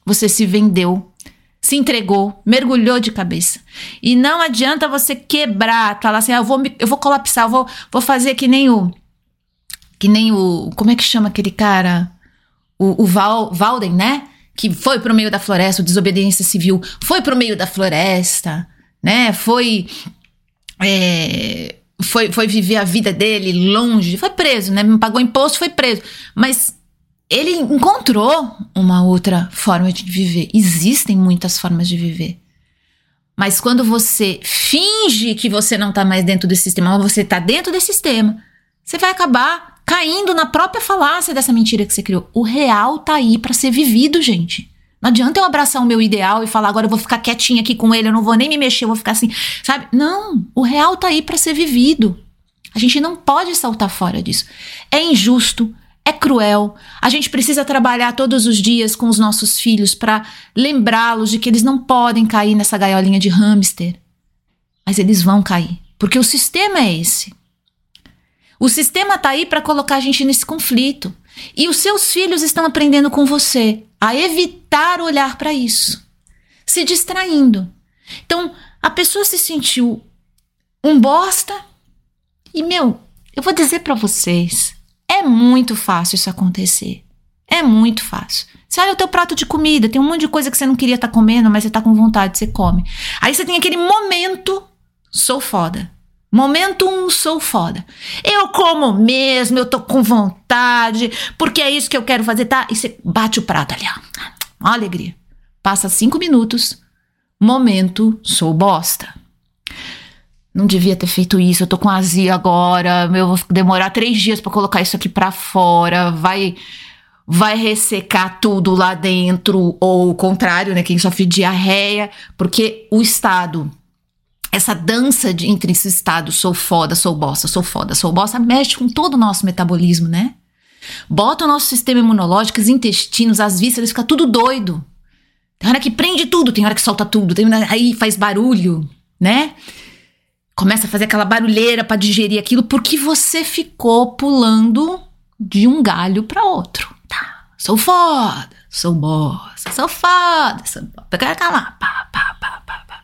Você se vendeu, se entregou, mergulhou de cabeça. E não adianta você quebrar, falar assim, ah, eu vou, eu vou colapsar, eu vou, vou fazer que nem o. Que nem o. Como é que chama aquele cara? o, o Val, Valden, né? Que foi pro meio da floresta, o desobediência civil, foi pro meio da floresta, né? Foi. É, foi, foi viver a vida dele longe, foi preso, né? Não pagou imposto, foi preso. Mas ele encontrou uma outra forma de viver. Existem muitas formas de viver. Mas quando você finge que você não tá mais dentro desse sistema, mas você tá dentro desse sistema, você vai acabar caindo na própria falácia dessa mentira que você criou. O real tá aí para ser vivido, gente. Não adianta eu abraçar o meu ideal e falar agora eu vou ficar quietinha aqui com ele, eu não vou nem me mexer, eu vou ficar assim, sabe? Não, o real tá aí para ser vivido. A gente não pode saltar fora disso. É injusto, é cruel. A gente precisa trabalhar todos os dias com os nossos filhos para lembrá-los de que eles não podem cair nessa gaiolinha de hamster. Mas eles vão cair, porque o sistema é esse. O sistema está aí para colocar a gente nesse conflito. E os seus filhos estão aprendendo com você a evitar olhar para isso, se distraindo. Então, a pessoa se sentiu um bosta e, meu, eu vou dizer para vocês, é muito fácil isso acontecer. É muito fácil. Você olha o teu prato de comida, tem um monte de coisa que você não queria estar tá comendo, mas você está com vontade, você come. Aí você tem aquele momento, sou foda. Momento um, sou foda. Eu como mesmo, eu tô com vontade, porque é isso que eu quero fazer, tá? E você bate o prato ali, ó. Uma alegria. Passa cinco minutos. Momento, sou bosta. Não devia ter feito isso, eu tô com azia agora, eu vou demorar três dias para colocar isso aqui para fora, vai vai ressecar tudo lá dentro, ou o contrário, né? Quem sofre diarreia, porque o estado essa dança de, entre esse estado sou foda, sou bosta, sou foda, sou bosta, mexe com todo o nosso metabolismo, né? Bota o nosso sistema imunológico, os intestinos, as vísceras, fica tudo doido. Tem hora que prende tudo, tem hora que solta tudo, tem aí faz barulho, né? Começa a fazer aquela barulheira para digerir aquilo porque você ficou pulando de um galho para outro. Tá, sou foda, sou bosta, sou foda, sou. Calma, pá, pá, pá, pá, pá.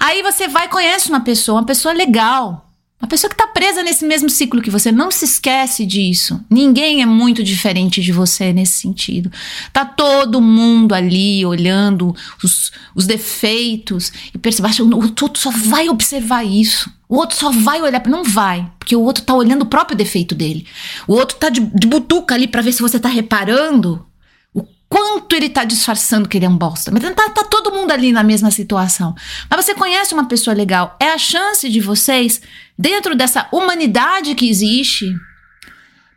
Aí você vai conhece uma pessoa, uma pessoa legal. Uma pessoa que está presa nesse mesmo ciclo que você, não se esquece disso. Ninguém é muito diferente de você nesse sentido. Tá todo mundo ali olhando os, os defeitos e percebendo, o outro só vai observar isso. O outro só vai olhar, não vai, porque o outro tá olhando o próprio defeito dele. O outro tá de, de butuca ali para ver se você tá reparando quanto ele tá disfarçando que ele é um bosta. Mas tá, tá, todo mundo ali na mesma situação. Mas você conhece uma pessoa legal. É a chance de vocês, dentro dessa humanidade que existe,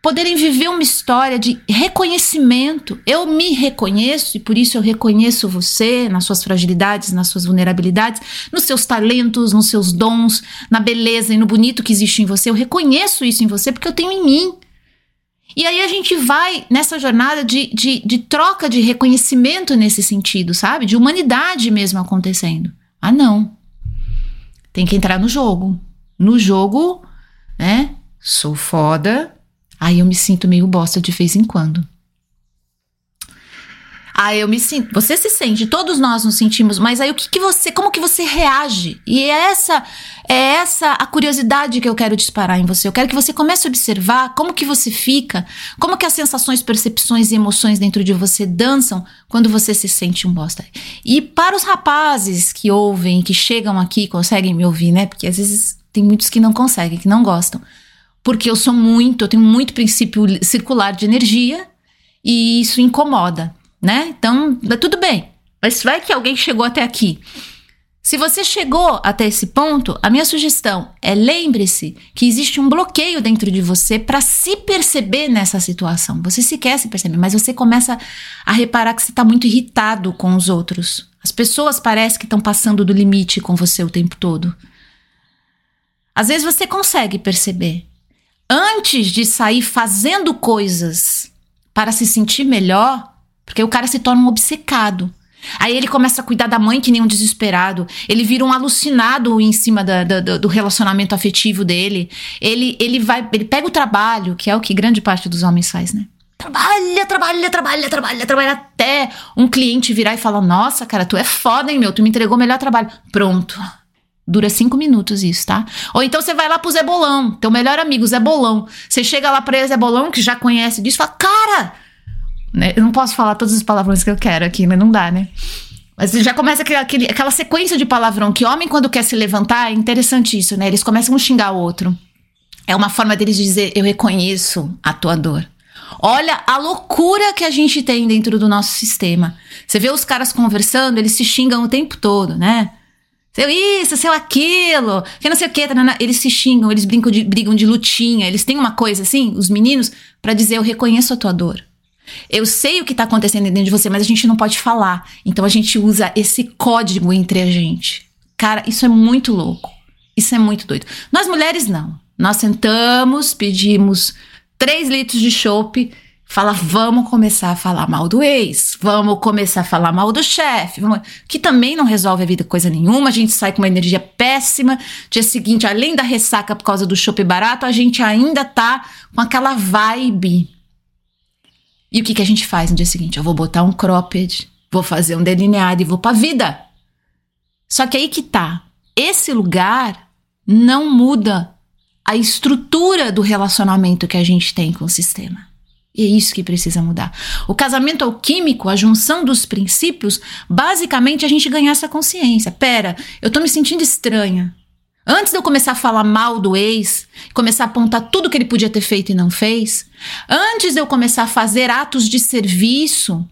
poderem viver uma história de reconhecimento. Eu me reconheço e por isso eu reconheço você nas suas fragilidades, nas suas vulnerabilidades, nos seus talentos, nos seus dons, na beleza e no bonito que existe em você. Eu reconheço isso em você porque eu tenho em mim. E aí a gente vai nessa jornada de, de, de, troca de reconhecimento nesse sentido, sabe? De humanidade mesmo acontecendo. Ah, não. Tem que entrar no jogo. No jogo, né? Sou foda. Aí eu me sinto meio bosta de vez em quando. Aí eu me sinto, você se sente, todos nós nos sentimos, mas aí o que, que você, como que você reage? E é essa é essa a curiosidade que eu quero disparar em você. Eu quero que você comece a observar como que você fica, como que as sensações, percepções e emoções dentro de você dançam quando você se sente um bosta. E para os rapazes que ouvem, que chegam aqui, conseguem me ouvir, né? Porque às vezes tem muitos que não conseguem, que não gostam. Porque eu sou muito, eu tenho muito princípio circular de energia e isso incomoda né? Então, tudo bem. Mas vai que alguém chegou até aqui. Se você chegou até esse ponto, a minha sugestão é lembre-se que existe um bloqueio dentro de você para se perceber nessa situação. Você se quer se perceber, mas você começa a reparar que você está muito irritado com os outros. As pessoas parecem que estão passando do limite com você o tempo todo. Às vezes você consegue perceber. Antes de sair fazendo coisas para se sentir melhor, porque o cara se torna um obcecado. Aí ele começa a cuidar da mãe que nem um desesperado. Ele vira um alucinado em cima da, da, do relacionamento afetivo dele. Ele, ele vai, ele pega o trabalho, que é o que grande parte dos homens faz, né? Trabalha, trabalha, trabalha, trabalha, trabalha até um cliente virar e falar: Nossa, cara, tu é foda, hein, meu? Tu me entregou o melhor trabalho. Pronto. Dura cinco minutos isso, tá? Ou então você vai lá pro Zé Bolão, teu melhor amigo, Zé Bolão. Você chega lá pra ele, Zé Bolão, que já conhece disso, fala: Cara, né? Eu não posso falar todos os palavrões que eu quero aqui, mas não dá, né? Mas já começa aquele, aquela sequência de palavrão que homem, quando quer se levantar, é interessante isso, né? Eles começam a xingar o outro. É uma forma deles de dizer: Eu reconheço a tua dor. Olha a loucura que a gente tem dentro do nosso sistema. Você vê os caras conversando, eles se xingam o tempo todo, né? Seu isso, seu aquilo, que não sei o que, eles se xingam, eles brincam de, brigam de lutinha, eles têm uma coisa assim, os meninos, para dizer eu reconheço a tua dor. Eu sei o que está acontecendo dentro de você, mas a gente não pode falar. Então a gente usa esse código entre a gente. Cara, isso é muito louco. Isso é muito doido. Nós mulheres não. Nós sentamos, pedimos três litros de chope, fala, vamos começar a falar mal do ex, vamos começar a falar mal do chefe, que também não resolve a vida coisa nenhuma, a gente sai com uma energia péssima, dia seguinte, além da ressaca por causa do chope barato, a gente ainda tá com aquela vibe e o que, que a gente faz no dia seguinte? Eu vou botar um cropped, vou fazer um delineado e vou pra vida. Só que aí que tá. Esse lugar não muda a estrutura do relacionamento que a gente tem com o sistema. E é isso que precisa mudar. O casamento alquímico, a junção dos princípios, basicamente a gente ganhar essa consciência. Pera, eu tô me sentindo estranha. Antes de eu começar a falar mal do ex, começar a apontar tudo que ele podia ter feito e não fez, antes de eu começar a fazer atos de serviço,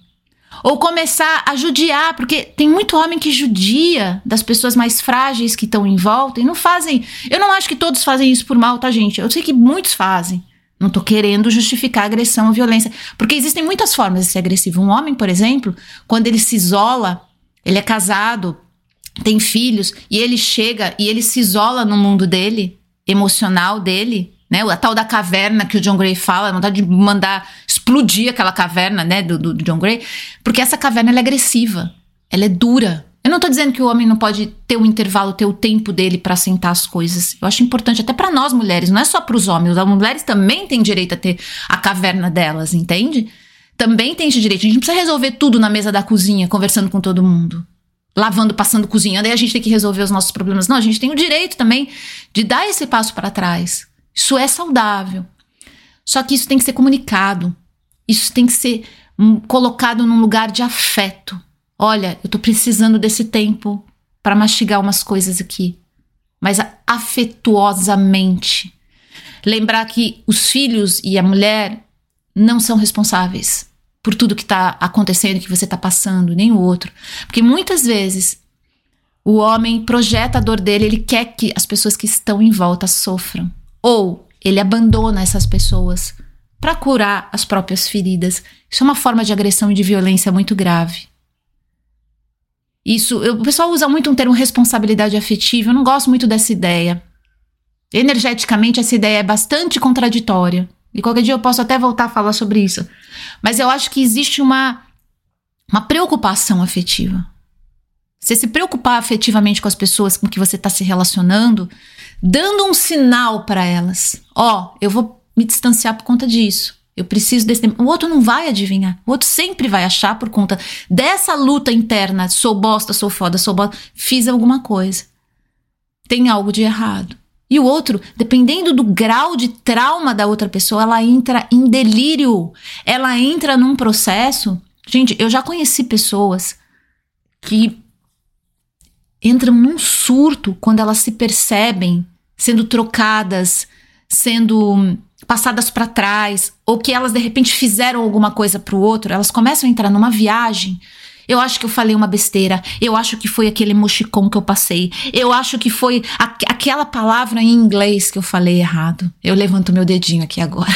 ou começar a judiar, porque tem muito homem que judia das pessoas mais frágeis que estão em volta e não fazem. Eu não acho que todos fazem isso por mal, tá, gente? Eu sei que muitos fazem. Não tô querendo justificar agressão ou violência, porque existem muitas formas de ser agressivo. Um homem, por exemplo, quando ele se isola, ele é casado, tem filhos e ele chega e ele se isola no mundo dele, emocional dele, né? A tal da caverna que o John Gray fala, vontade de mandar explodir aquela caverna, né, do, do John Gray, porque essa caverna é agressiva, ela é dura. Eu não tô dizendo que o homem não pode ter um intervalo, ter o tempo dele para sentar as coisas. Eu acho importante até para nós mulheres, não é só para os homens. As mulheres também têm direito a ter a caverna delas, entende? Também tem esse direito. A gente não precisa resolver tudo na mesa da cozinha, conversando com todo mundo. Lavando, passando, cozinhando, aí a gente tem que resolver os nossos problemas. Não, a gente tem o direito também de dar esse passo para trás. Isso é saudável. Só que isso tem que ser comunicado. Isso tem que ser hum, colocado num lugar de afeto. Olha, eu tô precisando desse tempo para mastigar umas coisas aqui, mas afetuosamente. Lembrar que os filhos e a mulher não são responsáveis por tudo que está acontecendo, que você está passando, nem o outro. Porque muitas vezes o homem projeta a dor dele, ele quer que as pessoas que estão em volta sofram. Ou ele abandona essas pessoas para curar as próprias feridas. Isso é uma forma de agressão e de violência muito grave. Isso, eu, o pessoal usa muito um termo responsabilidade afetiva, eu não gosto muito dessa ideia. Energeticamente, essa ideia é bastante contraditória. E qualquer dia eu posso até voltar a falar sobre isso. Mas eu acho que existe uma, uma preocupação afetiva. Você se preocupar afetivamente com as pessoas com que você está se relacionando, dando um sinal para elas. Ó, oh, eu vou me distanciar por conta disso. Eu preciso desse. O outro não vai adivinhar. O outro sempre vai achar por conta dessa luta interna. Sou bosta, sou foda, sou bosta. Fiz alguma coisa. Tem algo de errado. E o outro, dependendo do grau de trauma da outra pessoa, ela entra em delírio. Ela entra num processo. Gente, eu já conheci pessoas que entram num surto quando elas se percebem sendo trocadas, sendo passadas para trás, ou que elas de repente fizeram alguma coisa para o outro, elas começam a entrar numa viagem. Eu acho que eu falei uma besteira. Eu acho que foi aquele mochicom que eu passei. Eu acho que foi aquela palavra em inglês que eu falei errado. Eu levanto meu dedinho aqui agora.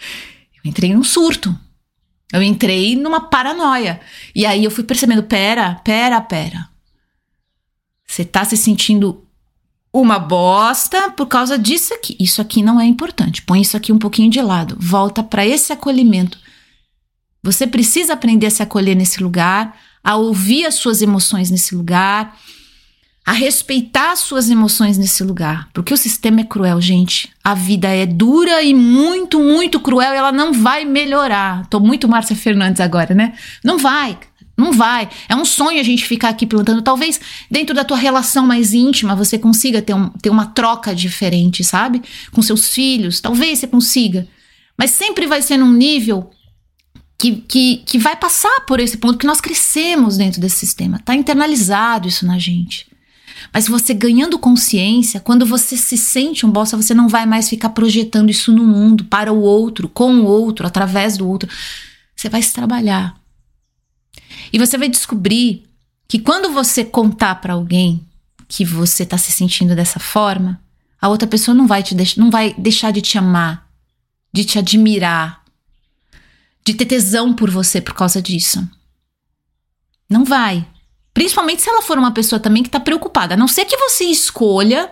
eu entrei num surto. Eu entrei numa paranoia. E aí eu fui percebendo: pera, pera, pera. Você tá se sentindo uma bosta por causa disso aqui. Isso aqui não é importante. Põe isso aqui um pouquinho de lado. Volta para esse acolhimento. Você precisa aprender a se acolher nesse lugar, a ouvir as suas emoções nesse lugar, a respeitar as suas emoções nesse lugar. Porque o sistema é cruel, gente. A vida é dura e muito, muito cruel e ela não vai melhorar. Tô muito Márcia Fernandes agora, né? Não vai. Não vai. É um sonho a gente ficar aqui plantando. Talvez dentro da tua relação mais íntima você consiga ter, um, ter uma troca diferente, sabe? Com seus filhos. Talvez você consiga. Mas sempre vai ser num nível que, que, que vai passar por esse ponto que nós crescemos dentro desse sistema. Tá internalizado isso na gente. Mas você ganhando consciência, quando você se sente um bosta, você não vai mais ficar projetando isso no mundo, para o outro, com o outro, através do outro. Você vai se trabalhar. E você vai descobrir que quando você contar para alguém que você tá se sentindo dessa forma, a outra pessoa não vai te deixar, não vai deixar de te amar, de te admirar, de ter tesão por você por causa disso. Não vai. Principalmente se ela for uma pessoa também que tá preocupada. A não ser que você escolha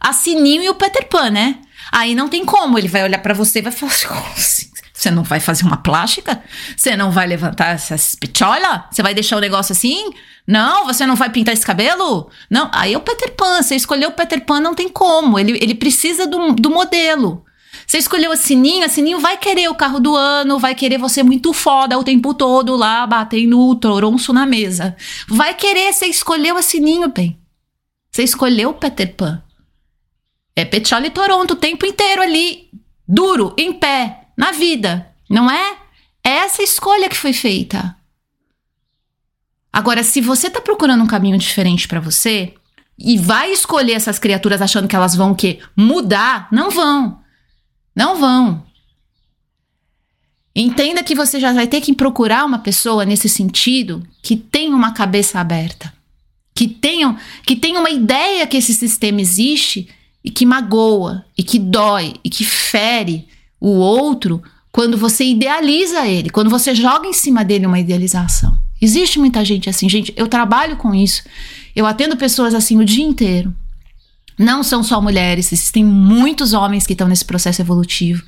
a Sininho e o Peter Pan, né? Aí não tem como. Ele vai olhar para você e vai falar assim: você não vai fazer uma plástica? Você não vai levantar essa pichola? Você vai deixar o negócio assim? Não, você não vai pintar esse cabelo? Não, aí é o Peter Pan. Você escolheu o Peter Pan, não tem como. Ele, ele precisa do, do modelo. Você escolheu a Sininho, a Sininho vai querer o carro do ano, vai querer você muito foda o tempo todo lá, batendo o toronço na mesa. Vai querer, você escolheu a Sininho, bem. Você escolheu o Peter Pan. É Pechola e Toronto o tempo inteiro ali, duro, em pé na vida, não é? É essa escolha que foi feita. Agora, se você tá procurando um caminho diferente para você e vai escolher essas criaturas achando que elas vão o quê? Mudar, não vão. Não vão. Entenda que você já vai ter que procurar uma pessoa nesse sentido que tenha uma cabeça aberta, que tenha, que tenha uma ideia que esse sistema existe e que magoa, e que dói, e que fere, o outro quando você idealiza ele, quando você joga em cima dele uma idealização. Existe muita gente assim, gente. Eu trabalho com isso. Eu atendo pessoas assim o dia inteiro. Não são só mulheres, existem muitos homens que estão nesse processo evolutivo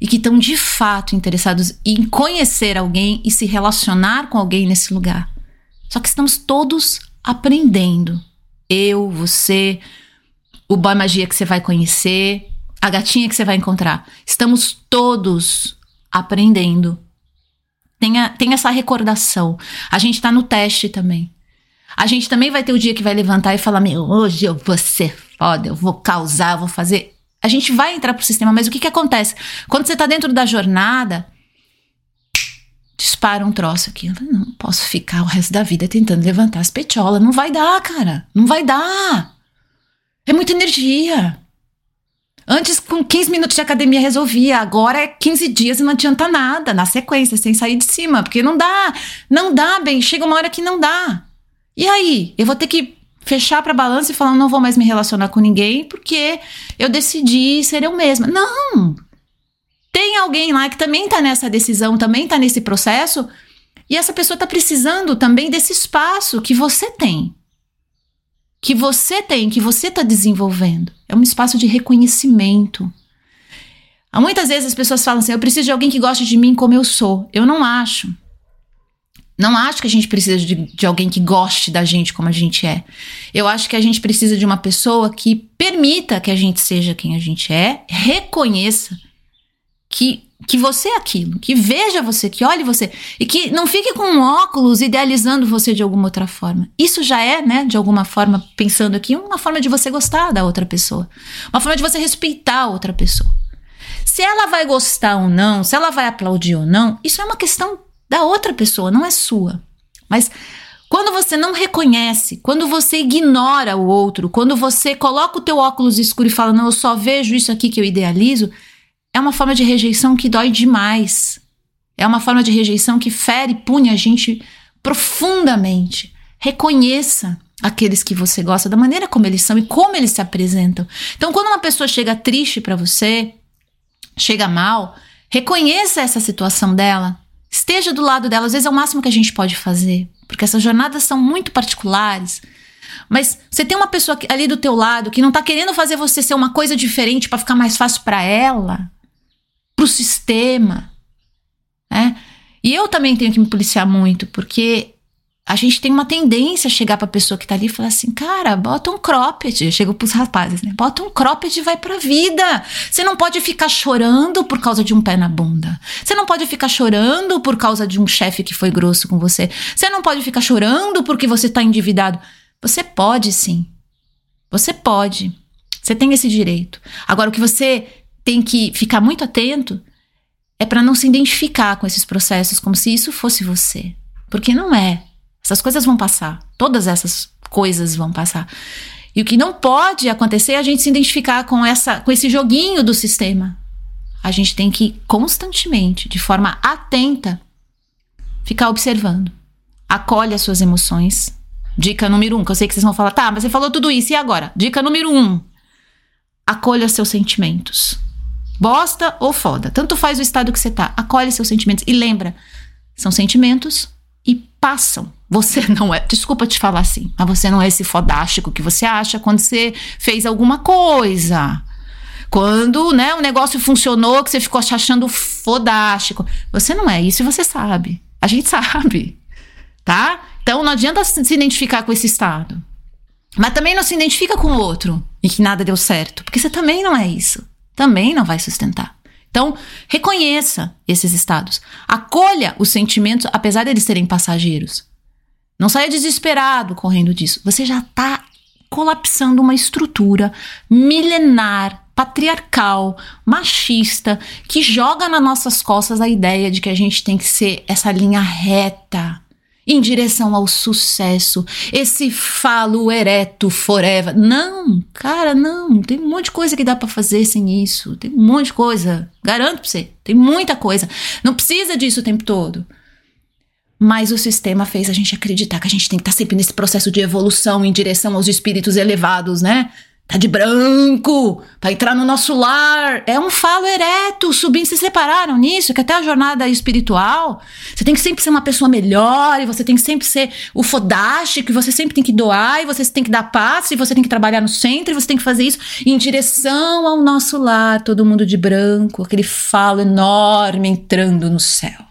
e que estão de fato interessados em conhecer alguém e se relacionar com alguém nesse lugar. Só que estamos todos aprendendo. Eu, você, o boy magia que você vai conhecer, a gatinha que você vai encontrar. Estamos todos aprendendo. Tenha, tenha essa recordação. A gente está no teste também. A gente também vai ter o dia que vai levantar e falar: Meu, hoje eu vou ser foda, eu vou causar, eu vou fazer. A gente vai entrar pro sistema, mas o que que acontece? Quando você tá dentro da jornada, dispara um troço aqui. Não posso ficar o resto da vida tentando levantar as petiolas. Não vai dar, cara. Não vai dar. É muita energia. Antes, com 15 minutos de academia, resolvia. Agora é 15 dias e não adianta nada, na sequência, sem sair de cima. Porque não dá. Não dá, bem. Chega uma hora que não dá. E aí? Eu vou ter que fechar para balança e falar: não vou mais me relacionar com ninguém porque eu decidi ser eu mesma. Não! Tem alguém lá que também tá nessa decisão, também tá nesse processo. E essa pessoa tá precisando também desse espaço que você tem que você tem, que você está desenvolvendo. É um espaço de reconhecimento. Há muitas vezes as pessoas falam assim: eu preciso de alguém que goste de mim como eu sou. Eu não acho. Não acho que a gente precisa de, de alguém que goste da gente como a gente é. Eu acho que a gente precisa de uma pessoa que permita que a gente seja quem a gente é, reconheça que que você é aquilo, que veja você, que olhe você e que não fique com um óculos idealizando você de alguma outra forma. Isso já é, né, de alguma forma, pensando aqui, uma forma de você gostar da outra pessoa, uma forma de você respeitar a outra pessoa. Se ela vai gostar ou não, se ela vai aplaudir ou não, isso é uma questão da outra pessoa, não é sua. Mas quando você não reconhece, quando você ignora o outro, quando você coloca o teu óculos escuro e fala, não, eu só vejo isso aqui que eu idealizo, é uma forma de rejeição que dói demais. É uma forma de rejeição que fere e pune a gente profundamente. Reconheça aqueles que você gosta da maneira como eles são e como eles se apresentam. Então, quando uma pessoa chega triste para você, chega mal, reconheça essa situação dela, esteja do lado dela. Às vezes é o máximo que a gente pode fazer, porque essas jornadas são muito particulares. Mas você tem uma pessoa ali do teu lado que não tá querendo fazer você ser uma coisa diferente para ficar mais fácil para ela para o sistema. Né? E eu também tenho que me policiar muito, porque a gente tem uma tendência a chegar para a pessoa que está ali e falar assim, cara, bota um cropped. Eu chego para os rapazes, né? Bota um cropped e vai para a vida. Você não pode ficar chorando por causa de um pé na bunda. Você não pode ficar chorando por causa de um chefe que foi grosso com você. Você não pode ficar chorando porque você está endividado. Você pode sim. Você pode. Você tem esse direito. Agora, o que você tem que ficar muito atento é para não se identificar com esses processos como se isso fosse você. Porque não é. Essas coisas vão passar. Todas essas coisas vão passar. E o que não pode acontecer é a gente se identificar com essa com esse joguinho do sistema. A gente tem que constantemente, de forma atenta, ficar observando. Acolhe as suas emoções. Dica número um, que eu sei que vocês vão falar, tá, mas você falou tudo isso, e agora? Dica número um: acolha seus sentimentos. Bosta ou foda. Tanto faz o estado que você tá. Acolhe seus sentimentos. E lembra, são sentimentos e passam. Você não é. Desculpa te falar assim, mas você não é esse fodástico que você acha quando você fez alguma coisa. Quando, né, o negócio funcionou, que você ficou achando fodástico. Você não é isso e você sabe. A gente sabe. Tá? Então não adianta se identificar com esse estado. Mas também não se identifica com o outro e que nada deu certo, porque você também não é isso também não vai sustentar. Então, reconheça esses estados. Acolha os sentimentos, apesar de eles serem passageiros. Não saia desesperado correndo disso. Você já está colapsando uma estrutura milenar, patriarcal, machista, que joga nas nossas costas a ideia de que a gente tem que ser essa linha reta em direção ao sucesso, esse falo ereto forever. Não, cara, não. Tem um monte de coisa que dá para fazer sem isso. Tem um monte de coisa. Garanto pra você. Tem muita coisa. Não precisa disso o tempo todo. Mas o sistema fez a gente acreditar que a gente tem que estar tá sempre nesse processo de evolução em direção aos espíritos elevados, né? Tá de branco, para entrar no nosso lar. É um falo ereto, subindo. Vocês separaram nisso? Que até a jornada espiritual, você tem que sempre ser uma pessoa melhor, e você tem que sempre ser o fodástico, e você sempre tem que doar, e você tem que dar paz, e você tem que trabalhar no centro, e você tem que fazer isso em direção ao nosso lar, todo mundo de branco, aquele falo enorme entrando no céu.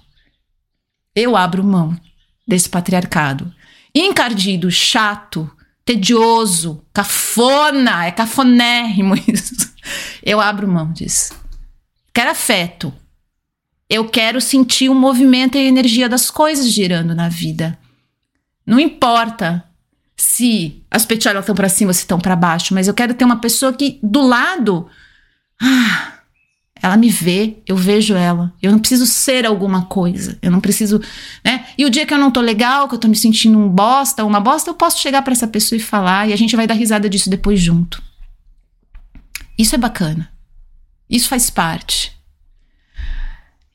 Eu abro mão desse patriarcado encardido, chato, tedioso, cafona, é cafonérrimo isso. Eu abro mão disso. Quero afeto. Eu quero sentir o movimento e a energia das coisas girando na vida. Não importa se as petiolas estão para cima ou se estão para baixo, mas eu quero ter uma pessoa que do lado, ah, ela me vê, eu vejo ela. Eu não preciso ser alguma coisa. Eu não preciso, né? E o dia que eu não tô legal, que eu tô me sentindo um bosta, uma bosta, eu posso chegar para essa pessoa e falar e a gente vai dar risada disso depois junto. Isso é bacana. Isso faz parte.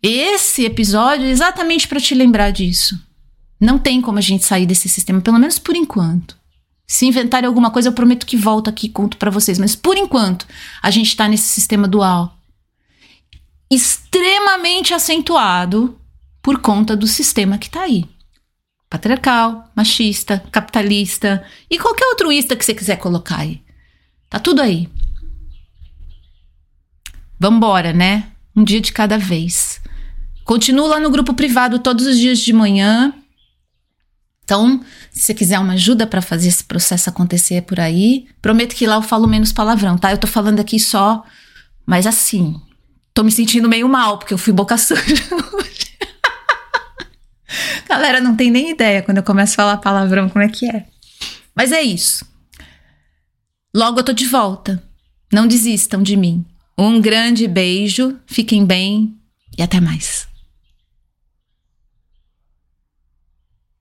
Esse episódio é exatamente para te lembrar disso. Não tem como a gente sair desse sistema, pelo menos por enquanto. Se inventarem alguma coisa, eu prometo que volto aqui e conto para vocês. Mas por enquanto, a gente tá nesse sistema dual extremamente acentuado por conta do sistema que está aí. Patriarcal, machista, capitalista e qualquer outro ista que você quiser colocar aí. Tá tudo aí. Vambora, né? Um dia de cada vez. Continuo lá no grupo privado todos os dias de manhã. Então, se você quiser uma ajuda para fazer esse processo acontecer por aí, prometo que lá eu falo menos palavrão, tá? Eu tô falando aqui só, mas assim, Tô me sentindo meio mal, porque eu fui boca suja hoje. Galera, não tem nem ideia quando eu começo a falar palavrão como é que é. Mas é isso. Logo eu tô de volta. Não desistam de mim. Um grande beijo, fiquem bem e até mais.